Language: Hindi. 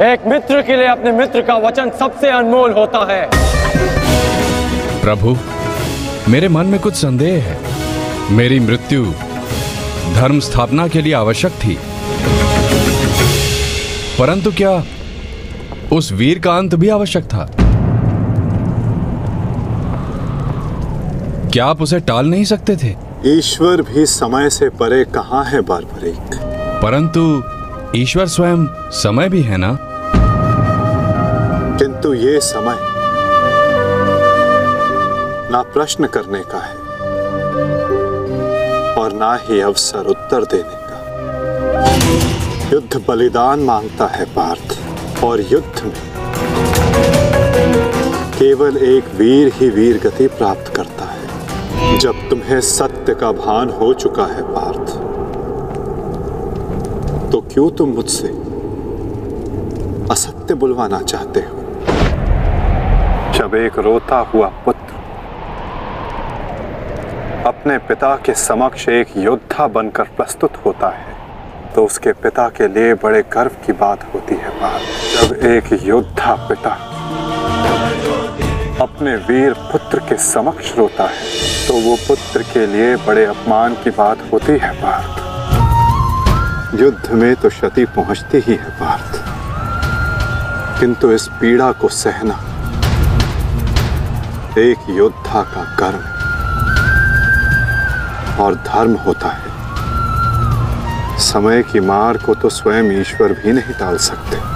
एक मित्र के लिए अपने मित्र का वचन सबसे अनमोल होता है। प्रभु मेरे मन में कुछ संदेह है। मेरी मृत्यु धर्म स्थापना के लिए आवश्यक थी। परंतु क्या उस वीर का अंत भी आवश्यक था? क्या आप उसे टाल नहीं सकते थे? ईश्वर भी समय से परे कहाँ है बारबरीक परंतु ईश्वर स्वयं समय भी है ना? किंतु ये समय ना प्रश्न करने का है और ना ही अवसर उत्तर देने का। युद्ध बलिदान माँगता है पार्थ, और युद्ध में केवल एक वीर ही वीर गति प्राप्त करता है। जब तुम्हें सत्य का भान हो चुका है पार्थ तो क्यों तुम मुझसे असत्य बुलवाना चाहते हो? जब एक रोता हुआ पुत्र अपने पिता के समक्ष एक योद्धा बनकर प्रस्तुत होता है तो उसके पिता के लिए बड़े गर्व की बात होती है बात। जब एक योद्धा पिता अपने वीर पुत्र के समक्ष रोता है तो वो पुत्र के लिए बड़े अपमान की बात होती है पार्थ युद्ध में तो क्षति पहुँचती ही है पार्थ किंतु इस पीड़ा को सहना एक योद्धा का कर्म और धर्म होता है। समय की मार को तो स्वयं ईश्वर भी नहीं टाल सकते।